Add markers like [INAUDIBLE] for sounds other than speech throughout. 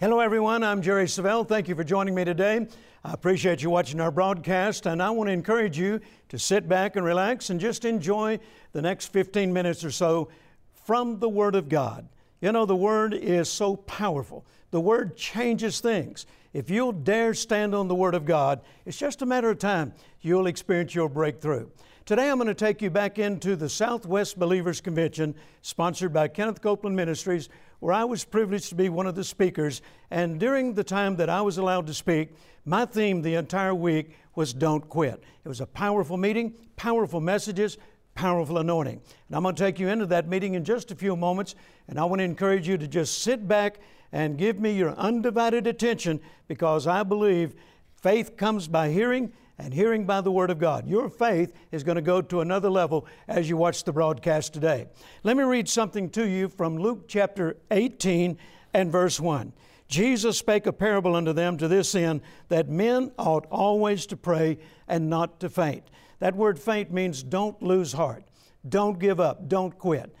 Hello, everyone. I'm Jerry Savelle. Thank you for joining me today. I appreciate you watching our broadcast, and I want to encourage you to sit back and relax and just enjoy the next 15 minutes or so from the Word of God. You know, the Word is so powerful, the Word changes things. If you'll dare stand on the Word of God, it's just a matter of time you'll experience your breakthrough. Today, I'm going to take you back into the Southwest Believers Convention, sponsored by Kenneth Copeland Ministries, where I was privileged to be one of the speakers. And during the time that I was allowed to speak, my theme the entire week was Don't Quit. It was a powerful meeting, powerful messages, powerful anointing. And I'm going to take you into that meeting in just a few moments, and I want to encourage you to just sit back and give me your undivided attention because I believe faith comes by hearing and hearing by the Word of God. Your faith is going to go to another level as you watch the broadcast today. Let me read something to you from Luke chapter 18 and verse 1. Jesus spake a parable unto them to this end that men ought always to pray and not to faint. That word faint means don't lose heart, don't give up, don't quit.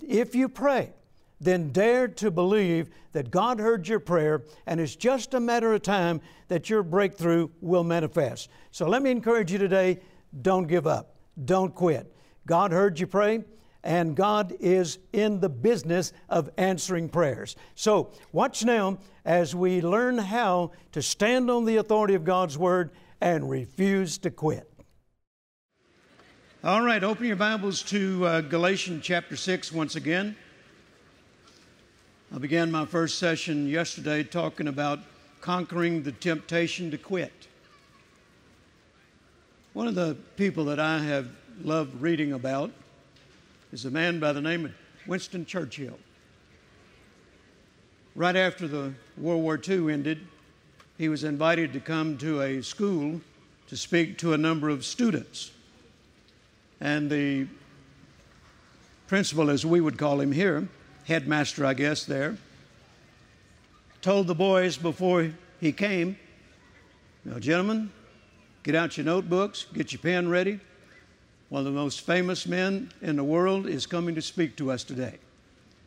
If you pray, then dare to believe that God heard your prayer and it's just a matter of time that your breakthrough will manifest. So let me encourage you today don't give up, don't quit. God heard you pray. And God is in the business of answering prayers. So, watch now as we learn how to stand on the authority of God's Word and refuse to quit. All right, open your Bibles to uh, Galatians chapter 6 once again. I began my first session yesterday talking about conquering the temptation to quit. One of the people that I have loved reading about is a man by the name of Winston Churchill. Right after the World War II ended, he was invited to come to a school to speak to a number of students. And the principal, as we would call him here, headmaster, I guess, there, told the boys before he came, Now, gentlemen, get out your notebooks, get your pen ready. One of the most famous men in the world is coming to speak to us today,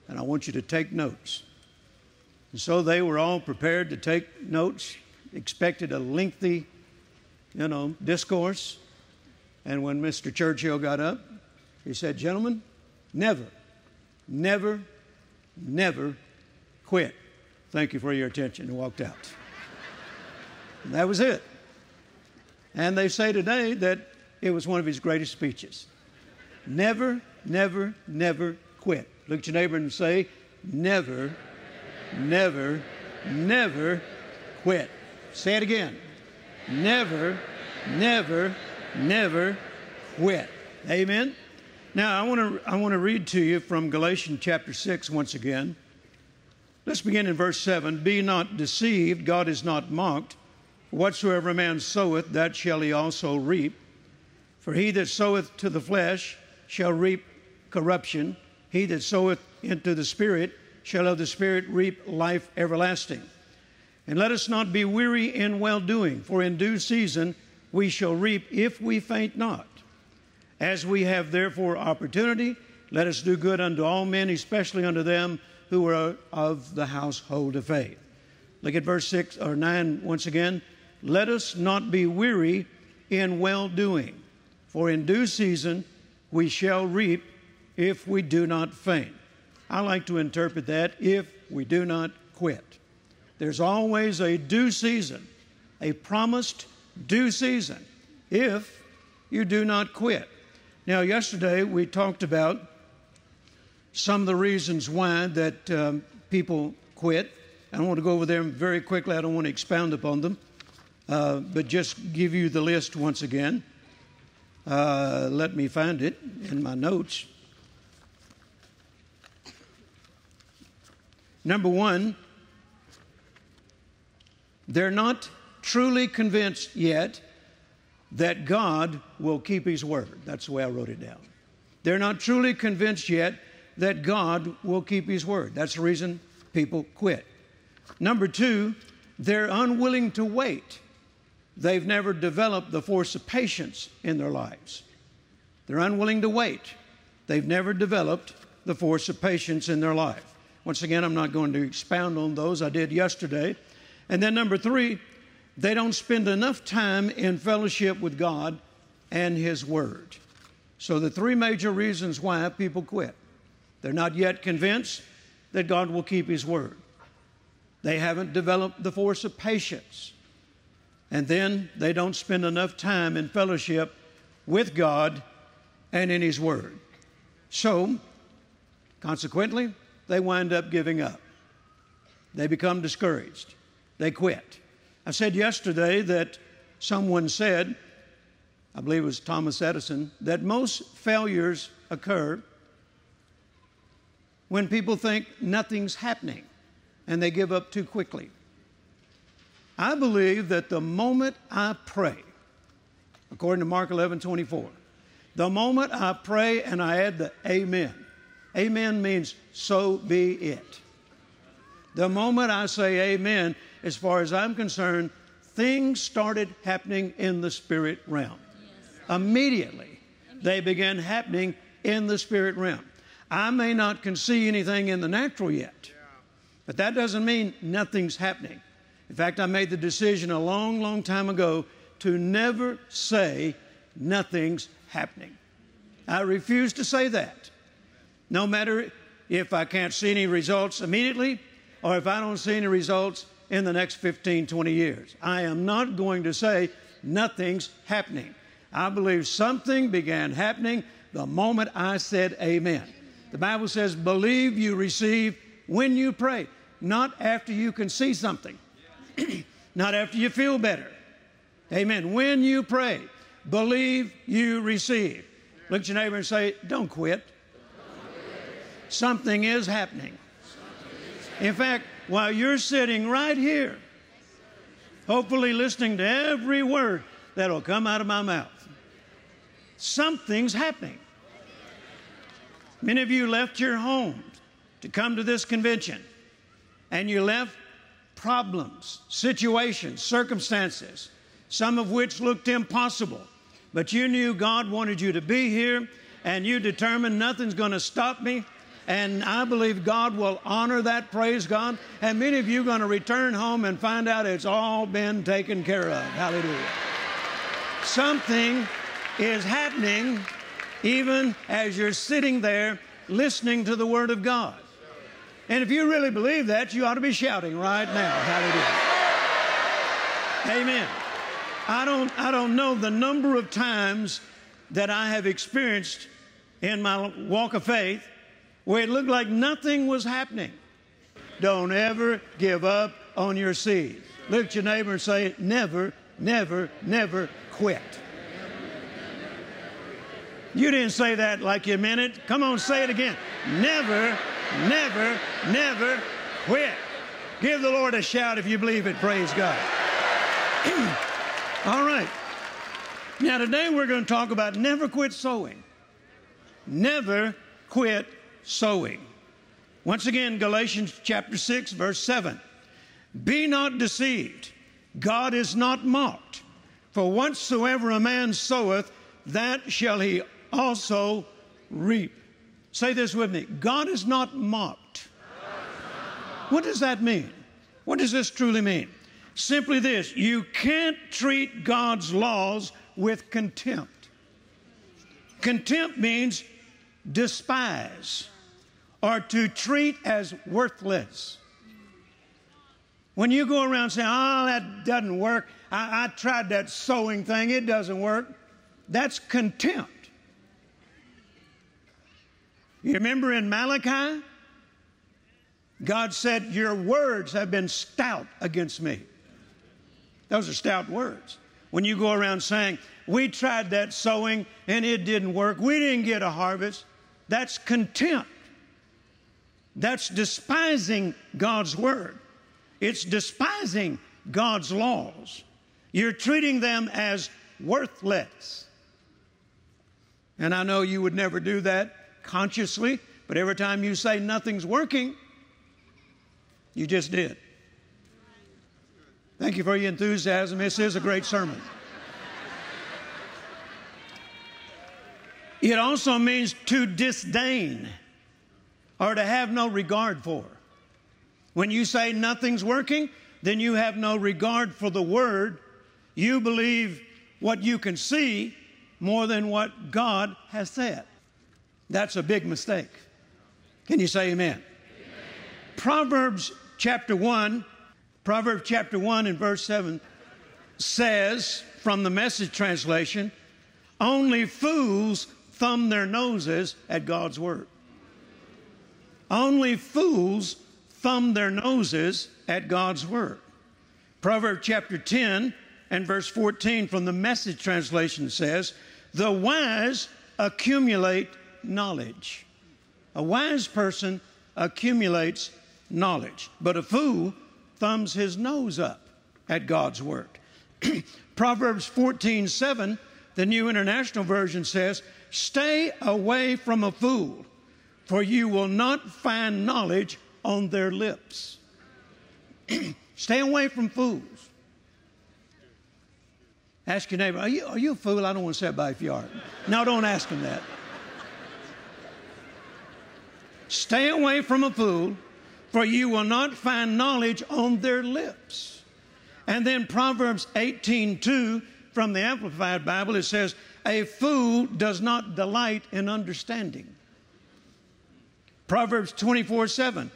and I want you to take notes. And so they were all prepared to take notes, expected a lengthy, you know, discourse. And when Mr. Churchill got up, he said, Gentlemen, never, never never quit. Thank you for your attention, and walked out. And that was it. And they say today that it was one of his greatest speeches. Never, never, never quit. Look at your neighbor and say, never, never, never quit. Say it again. Never, never, never quit. Amen. Now, I want to I want to read to you from Galatians chapter 6 once again. Let's begin in verse 7. Be not deceived, God is not mocked. Whatsoever a man soweth, that shall he also reap. For he that soweth to the flesh shall reap corruption. He that soweth into the Spirit shall of the Spirit reap life everlasting. And let us not be weary in well doing, for in due season we shall reap if we faint not. As we have therefore opportunity, let us do good unto all men, especially unto them who are of the household of faith. Look at verse 6 or 9 once again. Let us not be weary in well doing, for in due season we shall reap if we do not faint. I like to interpret that if we do not quit. There's always a due season, a promised due season, if you do not quit. Now, yesterday we talked about some of the reasons why that um, people quit. I want to go over them very quickly. I don't want to expound upon them, uh, but just give you the list once again. Uh, let me find it in my notes. Number one, they're not truly convinced yet that God will keep His word. That's the way I wrote it down. They're not truly convinced yet that God will keep His word. That's the reason people quit. Number two, they're unwilling to wait. They've never developed the force of patience in their lives. They're unwilling to wait. They've never developed the force of patience in their life. Once again, I'm not going to expound on those. I did yesterday. And then number three, they don't spend enough time in fellowship with God and His Word. So, the three major reasons why people quit they're not yet convinced that God will keep His Word, they haven't developed the force of patience, and then they don't spend enough time in fellowship with God and in His Word. So, consequently, they wind up giving up. They become discouraged. They quit. I said yesterday that someone said, I believe it was Thomas Edison, that most failures occur when people think nothing's happening and they give up too quickly. I believe that the moment I pray, according to Mark 11 24, the moment I pray and I add the amen, amen means so be it. The moment I say amen, as far as I'm concerned, things started happening in the spirit realm. Yes. Immediately, they began happening in the spirit realm. I may not can see anything in the natural yet, but that doesn't mean nothing's happening. In fact, I made the decision a long, long time ago to never say nothing's happening. I refuse to say that. No matter if I can't see any results immediately or if I don't see any results in the next 15, 20 years. I am not going to say nothing's happening. I believe something began happening the moment I said amen. The Bible says, believe you receive when you pray, not after you can see something, [CLEARS THROAT] not after you feel better. Amen. When you pray, believe you receive. Look at your neighbor and say, don't quit. Something is happening. In fact, while you're sitting right here, hopefully listening to every word that'll come out of my mouth. Something's happening. Many of you left your homes to come to this convention, and you left problems, situations, circumstances, some of which looked impossible. But you knew God wanted you to be here, and you determined nothing's going to stop me and I believe God will honor that, praise God. And many of you are going to return home and find out it's all been taken care of. Hallelujah. Something is happening even as you're sitting there listening to the Word of God. And if you really believe that, you ought to be shouting right now. Hallelujah. Amen. I don't, I don't know the number of times that I have experienced in my walk of faith where it looked like nothing was happening. Don't ever give up on your seed. Look at your neighbor and say, never, never, never quit. You didn't say that like you meant it. Come on, say it again. Never, never, never quit. Give the Lord a shout if you believe it. Praise God. [CLEARS THROAT] All right. Now, today we're going to talk about never quit sowing. Never quit sowing. Once again, Galatians chapter 6, verse 7. Be not deceived, God is not mocked. For whatsoever a man soweth, that shall he also reap. Say this with me God is not mocked. What does that mean? What does this truly mean? Simply this you can't treat God's laws with contempt. Contempt means despise or to treat as worthless. When you go around saying, oh, that doesn't work, I, I tried that sowing thing, it doesn't work, that's contempt. You remember in Malachi? God said, Your words have been stout against me. Those are stout words. When you go around saying, We tried that sowing and it didn't work, we didn't get a harvest, that's contempt. That's despising God's word. It's despising God's laws. You're treating them as worthless. And I know you would never do that consciously, but every time you say nothing's working, you just did. Thank you for your enthusiasm. This is a great sermon. It also means to disdain or to have no regard for. When you say nothing's working, then you have no regard for the word. You believe what you can see more than what God has said. That's a big mistake. Can you say amen? amen? Proverbs chapter 1, Proverbs chapter 1 and verse 7 says from the message translation, only fools thumb their noses at God's word. Only fools thumb their noses at God's word. Proverbs chapter 10 and verse 14 from the message translation says, The wise accumulate knowledge. A wise person accumulates knowledge, but a fool thumbs his nose up at God's word. [CLEARS THROAT] Proverbs 14 7, the New International Version says, Stay away from a fool, for you will not find knowledge on their lips. [CLEARS THROAT] Stay away from fools. Ask your neighbor, are you, are you a fool? I don't want to say it by if you are. No, don't ask him that. Stay away from a fool, for you will not find knowledge on their lips. And then Proverbs 18:2 from the Amplified Bible it says, "A fool does not delight in understanding." Proverbs 24:7,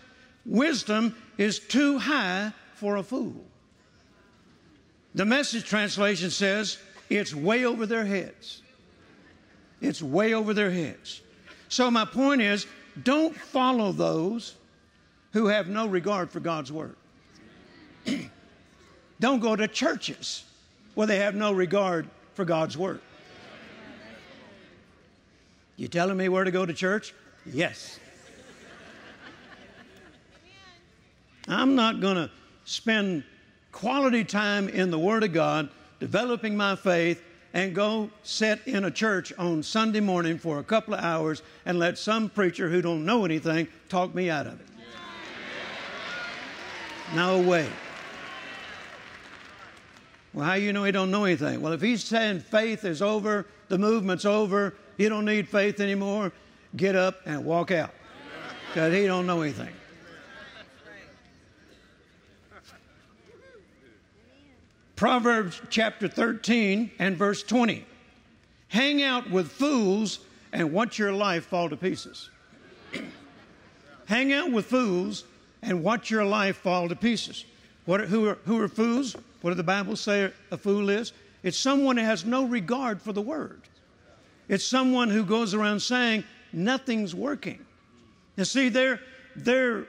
"Wisdom is too high for a fool." The message translation says, "It's way over their heads." It's way over their heads. So my point is, don't follow those who have no regard for God's word. [CLEARS THROAT] Don't go to churches where they have no regard for God's word. You telling me where to go to church? Yes. I'm not going to spend quality time in the Word of God developing my faith and go sit in a church on Sunday morning for a couple of hours and let some preacher who don't know anything talk me out of it. No way. Well, how you know he don't know anything? Well, if he's saying faith is over, the movement's over, you don't need faith anymore, get up and walk out. Because he don't know anything. Proverbs chapter 13 and verse 20. Hang out with fools and watch your life fall to pieces. [CLEARS THROAT] Hang out with fools and watch your life fall to pieces. What, who, are, who are fools? What did the Bible say a fool is? It's someone who has no regard for the word. It's someone who goes around saying nothing's working. You see, they're, they're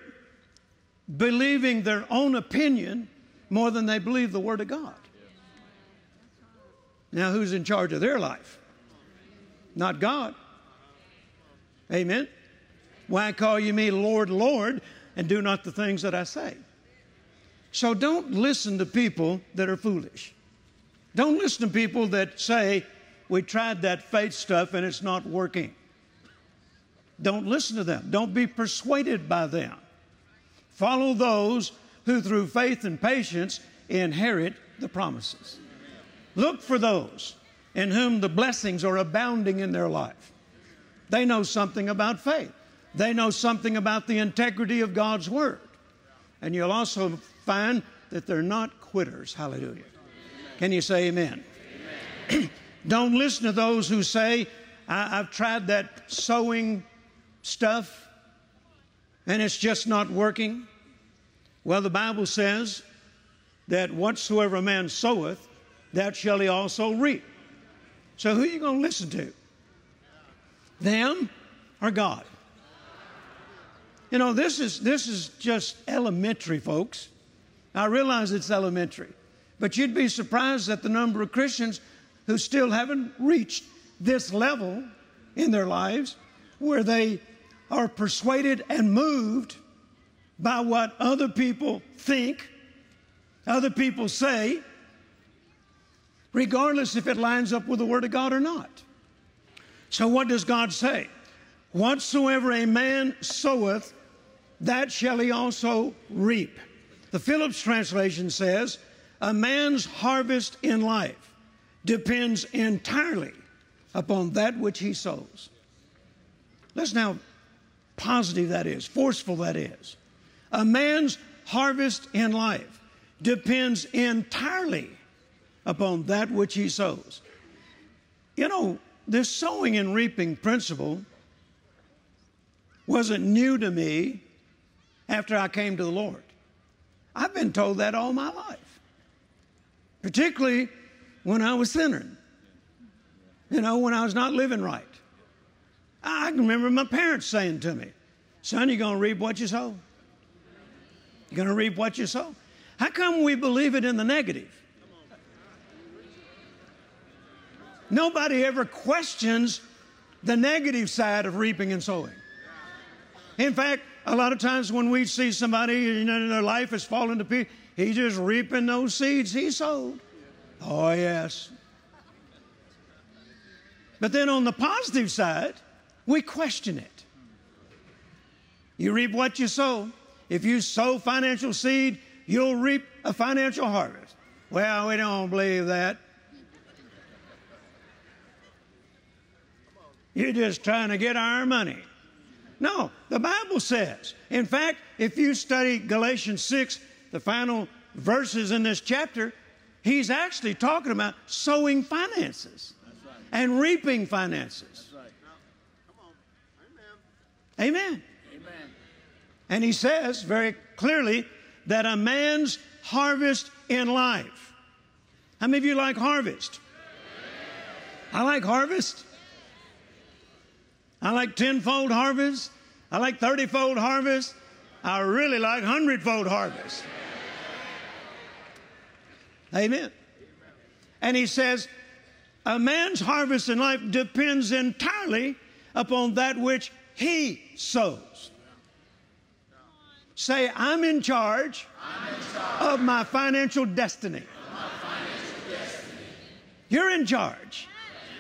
believing their own opinion more than they believe the Word of God. Now, who's in charge of their life? Not God. Amen. Why call you me Lord, Lord, and do not the things that I say? So don't listen to people that are foolish. Don't listen to people that say, we tried that faith stuff and it's not working. Don't listen to them. Don't be persuaded by them. Follow those who, through faith and patience, inherit the promises. Look for those in whom the blessings are abounding in their life. They know something about faith, they know something about the integrity of God's Word. And you'll also find that they're not quitters. Hallelujah. Can you say amen? amen. [CLEARS THROAT] Don't listen to those who say, I- have tried that sowing stuff and it's just not working. Well, the Bible says that whatsoever a man soweth, that shall he also reap. So who are you going to listen to? Them or God? You know, this is, this is just elementary, folks. I realize it's elementary, but you'd be surprised at the number of Christians who still haven't reached this level in their lives where they are persuaded and moved by what other people think, other people say, regardless if it lines up with the Word of God or not. So, what does God say? Whatsoever a man soweth, that shall he also reap. The Phillips translation says, A man's harvest in life depends entirely upon that which he sows. Listen how positive that is, forceful that is. A man's harvest in life depends entirely upon that which he sows. You know, this sowing and reaping principle wasn't new to me after I came to the Lord. I've been told that all my life, particularly when I was sinning, you know, when I was not living right. I can remember my parents saying to me, Son, you're going to reap what you sow. You're going to reap what you sow. How come we believe it in the negative? Nobody ever questions the negative side of reaping and sowing. In fact, a lot of times when we see somebody, you know, their life is falling to pieces, he's just reaping those seeds he sowed. Oh, yes. But then on the positive side, we question it. You reap what you sow. If you sow financial seed, you'll reap a financial harvest. Well, we don't believe that. You're just trying to get our money. No, the Bible says. In fact, if you study Galatians 6, the final verses in this chapter, he's actually talking about sowing finances right. and reaping finances. Right. Amen. Amen. Amen. And he says very clearly that a man's harvest in life. How many of you like harvest? I like harvest. I like tenfold harvest. I like thirtyfold harvest. I really like hundredfold harvest. Amen. And he says, a man's harvest in life depends entirely upon that which he sows. Say, I'm in charge, I'm in charge of, my financial destiny. My financial destiny. You're in charge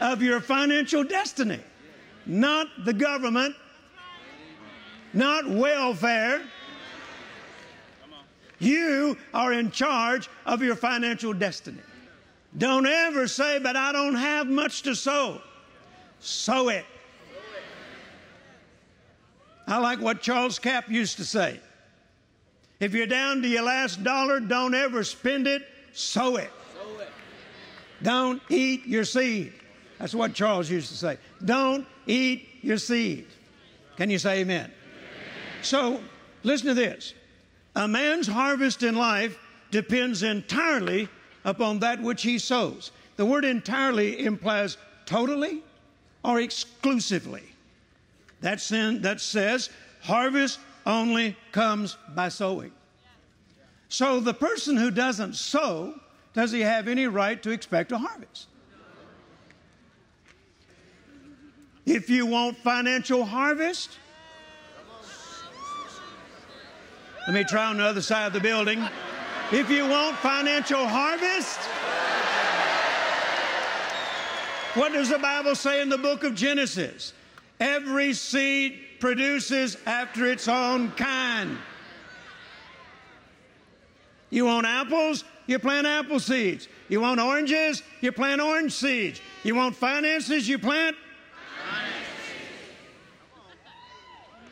of your financial destiny not the government, not welfare. You are in charge of your financial destiny. Don't ever say, but I don't have much to sow. Sow it. I like what Charles Capps used to say. If you're down to your last dollar, don't ever spend it, sow it. Don't eat your seed. That's what Charles used to say. Don't eat your seed. Can you say amen? amen? So, listen to this. A man's harvest in life depends entirely upon that which he sows. The word entirely implies totally or exclusively. That's in, that says harvest only comes by sowing. So the person who doesn't sow, does he have any right to expect a harvest? If you want financial harvest, let me try on the other side of the building. If you want financial harvest, what does the Bible say in the book of Genesis? Every seed produces after its own kind. You want apples? You plant apple seeds. You want oranges? You plant orange seeds. You want finances? You plant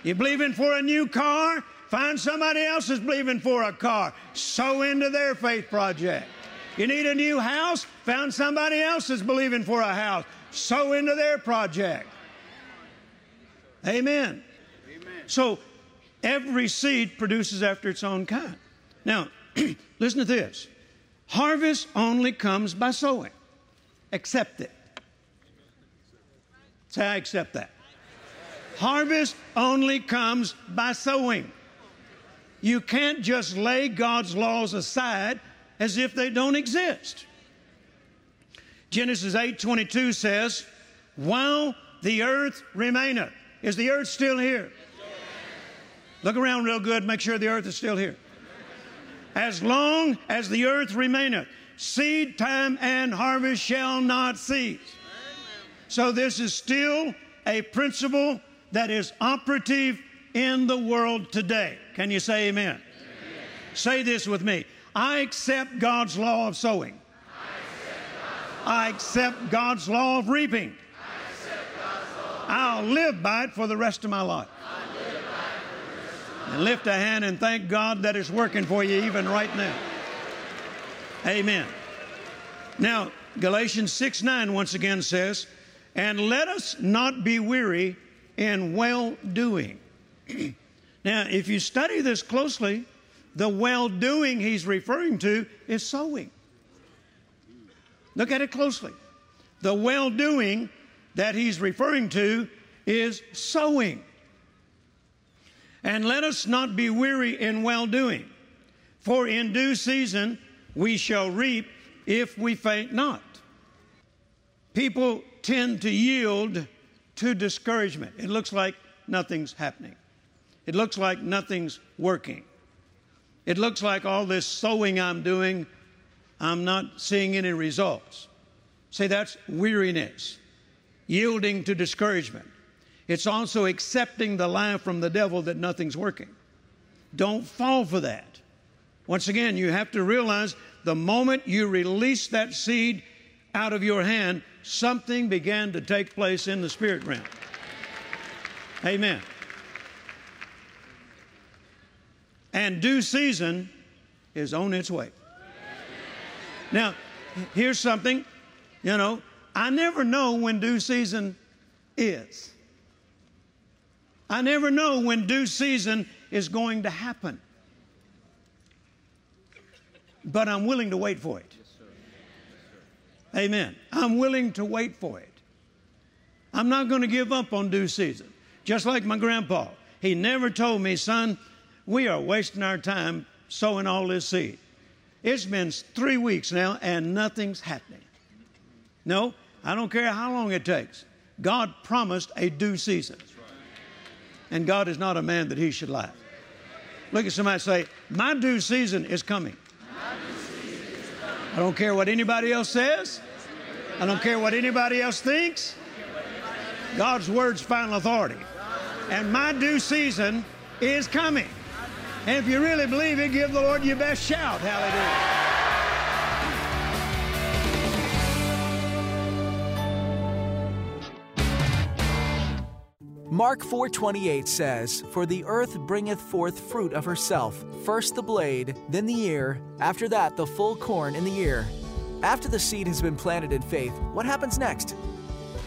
You believing for a new car? Find somebody else that's believing for a car. Sow into their faith project. You need a new house? Found somebody else that's believing for a house. Sow into their project. Amen. Amen. So every seed produces after its own kind. Now, [CLEARS THROAT] listen to this. Harvest only comes by sowing. Accept it. Say, I accept that. Harvest only comes by sowing. You can't just lay God's laws aside as if they don't exist. Genesis 8:22 says, "While the earth remaineth." Is the earth still here? Look around real good, make sure the earth is still here. As long as the earth remaineth, seed time and harvest shall not cease. So this is still a principle that is operative in the world today. Can you say amen? amen? Say this with me I accept God's law of sowing. I accept God's law of reaping. I'll live by it for the rest of my life. And lift a hand and thank God that it's working for you even right now. Amen. Now, Galatians 6 9 once again says, And let us not be weary in well doing. [CLEARS THROAT] now, if you study this closely, the well doing he's referring to is sowing. Look at it closely. The well doing that he's referring to is sowing. And let us not be weary in well doing, for in due season we shall reap if we faint not. People tend to yield to discouragement. It looks like nothing's happening, it looks like nothing's working. It looks like all this sowing I'm doing, I'm not seeing any results. Say that's weariness, yielding to discouragement. It's also accepting the lie from the devil that nothing's working. Don't fall for that. Once again, you have to realize the moment you release that seed out of your hand, something began to take place in the spirit realm. Amen. And due season is on its way. Now, here's something, you know, I never know when due season is. I never know when due season is going to happen. But I'm willing to wait for it. Amen. I'm willing to wait for it. I'm not going to give up on due season. Just like my grandpa, he never told me, son, we are wasting our time sowing all this seed. It's been three weeks now and nothing's happening. No, I don't care how long it takes. God promised a due season. And God is not a man that he should lie. Look at somebody say, My due season is coming. I don't care what anybody else says. I don't care what anybody else thinks. God's word's final authority. And my due season is coming. And if you really believe it, give the Lord your best shout. Hallelujah. Mark 4:28 says, "For the earth bringeth forth fruit of herself, first the blade, then the ear, after that the full corn in the ear." After the seed has been planted in faith, what happens next?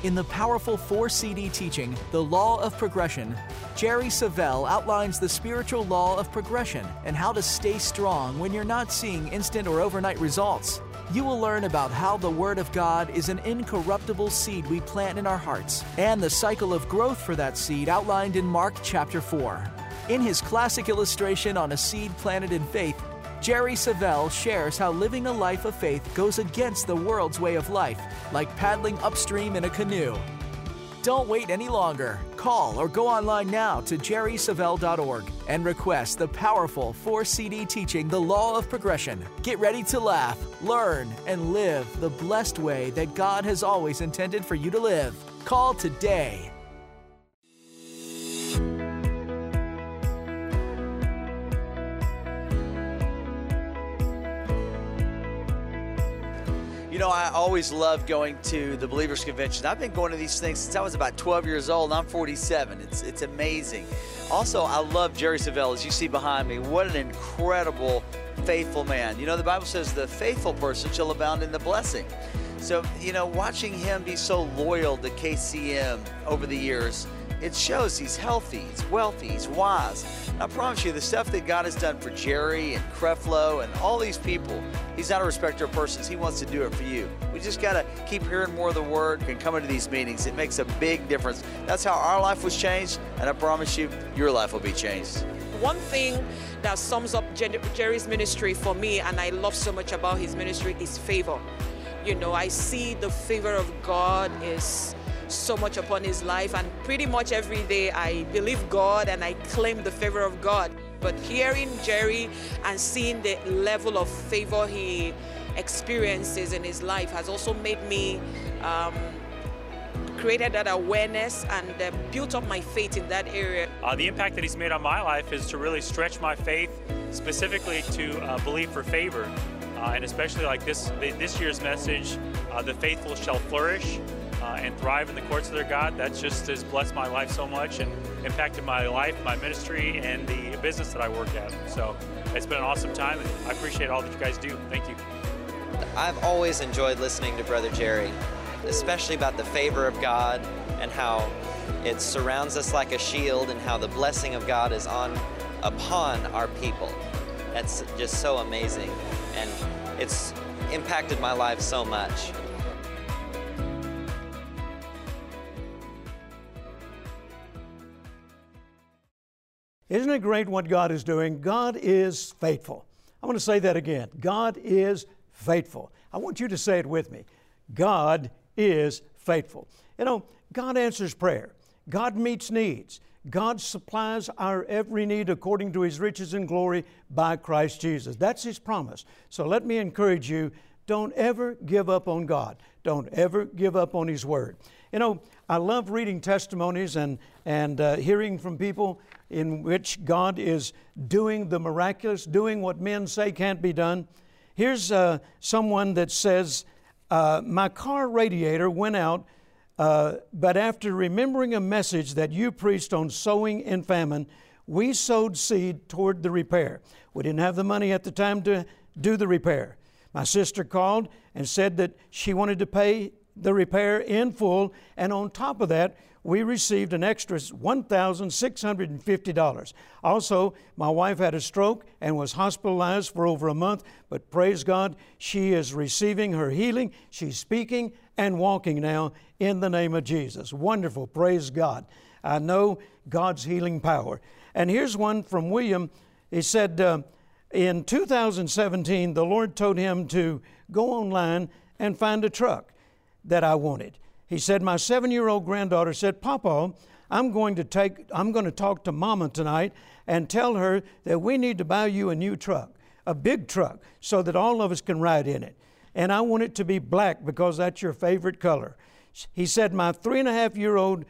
In the powerful 4 CD teaching, The Law of Progression, Jerry Savelle outlines the spiritual law of progression and how to stay strong when you're not seeing instant or overnight results. You will learn about how the Word of God is an incorruptible seed we plant in our hearts and the cycle of growth for that seed outlined in Mark chapter 4. In his classic illustration on a seed planted in faith, Jerry Savelle shares how living a life of faith goes against the world's way of life, like paddling upstream in a canoe. Don't wait any longer. Call or go online now to jerrysavelle.org and request the powerful 4 CD teaching, The Law of Progression. Get ready to laugh, learn, and live the blessed way that God has always intended for you to live. Call today. You know, I always love going to the Believers Convention. I've been going to these things since I was about 12 years old. I'm 47. It's it's amazing. Also, I love Jerry Savelle, as you see behind me. What an incredible, faithful man. You know, the Bible says the faithful person shall abound in the blessing. So, you know, watching him be so loyal to KCM over the years, it shows he's healthy, he's wealthy, he's wise. I promise you, the stuff that God has done for Jerry and Creflo and all these people, he's not a respecter of persons. He wants to do it for you. We just got to keep hearing more of the word and coming to these meetings. It makes a big difference. That's how our life was changed, and I promise you, your life will be changed. One thing that sums up Jerry's ministry for me, and I love so much about his ministry, is favor. You know, I see the favor of God is so much upon his life, and pretty much every day I believe God and I claim the favor of God. But hearing Jerry and seeing the level of favor he experiences in his life has also made me um, created that awareness and uh, built up my faith in that area. Uh, the impact that he's made on my life is to really stretch my faith, specifically to uh, believe for favor, uh, and especially like this this year's message, uh, "The faithful shall flourish." Uh, and thrive in the courts of their God. That just has blessed my life so much and impacted my life, my ministry, and the business that I work at. So it's been an awesome time, and I appreciate all that you guys do. Thank you. I've always enjoyed listening to Brother Jerry, especially about the favor of God and how it surrounds us like a shield and how the blessing of God is on upon our people. That's just so amazing. And it's impacted my life so much. Isn't it great what God is doing? God is faithful. I want to say that again. God is faithful. I want you to say it with me. God is faithful. You know, God answers prayer. God meets needs. God supplies our every need according to His riches and glory by Christ Jesus. That's His promise. So let me encourage you don't ever give up on God. Don't ever give up on His Word. You know, I love reading testimonies and, and uh, hearing from people in which God is doing the miraculous, doing what men say can't be done. Here's uh, someone that says, uh, My car radiator went out, uh, but after remembering a message that you preached on sowing in famine, we sowed seed toward the repair. We didn't have the money at the time to do the repair. My sister called and said that she wanted to pay the repair in full, and on top of that, we received an extra $1,650. Also, my wife had a stroke and was hospitalized for over a month, but praise God, she is receiving her healing. She's speaking and walking now in the name of Jesus. Wonderful, praise God. I know God's healing power. And here's one from William. He said, uh, in 2017, the Lord told him to go online and find a truck that I wanted. He said, My seven year old granddaughter said, Papa, I'm going to take, I'm going to talk to Mama tonight and tell her that we need to buy you a new truck, a big truck, so that all of us can ride in it. And I want it to be black because that's your favorite color. He said, My three and a half year old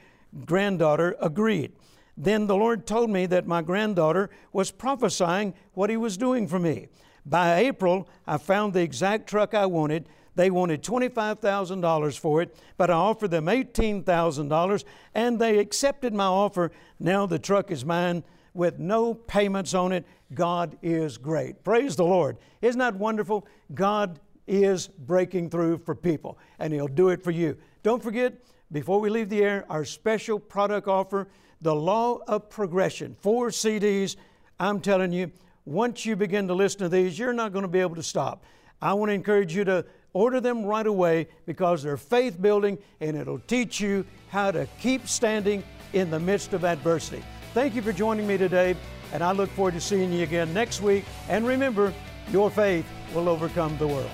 granddaughter agreed. Then the Lord told me that my granddaughter was prophesying what He was doing for me. By April, I found the exact truck I wanted they wanted $25,000 for it, but I offered them $18,000 and they accepted my offer. Now the truck is mine with no payments on it. God is great. Praise the Lord. Isn't that wonderful? God is breaking through for people and He'll do it for you. Don't forget, before we leave the air, our special product offer, The Law of Progression, four CDs. I'm telling you, once you begin to listen to these, you're not going to be able to stop. I want to encourage you to Order them right away because they're faith building and it'll teach you how to keep standing in the midst of adversity. Thank you for joining me today, and I look forward to seeing you again next week. And remember, your faith will overcome the world.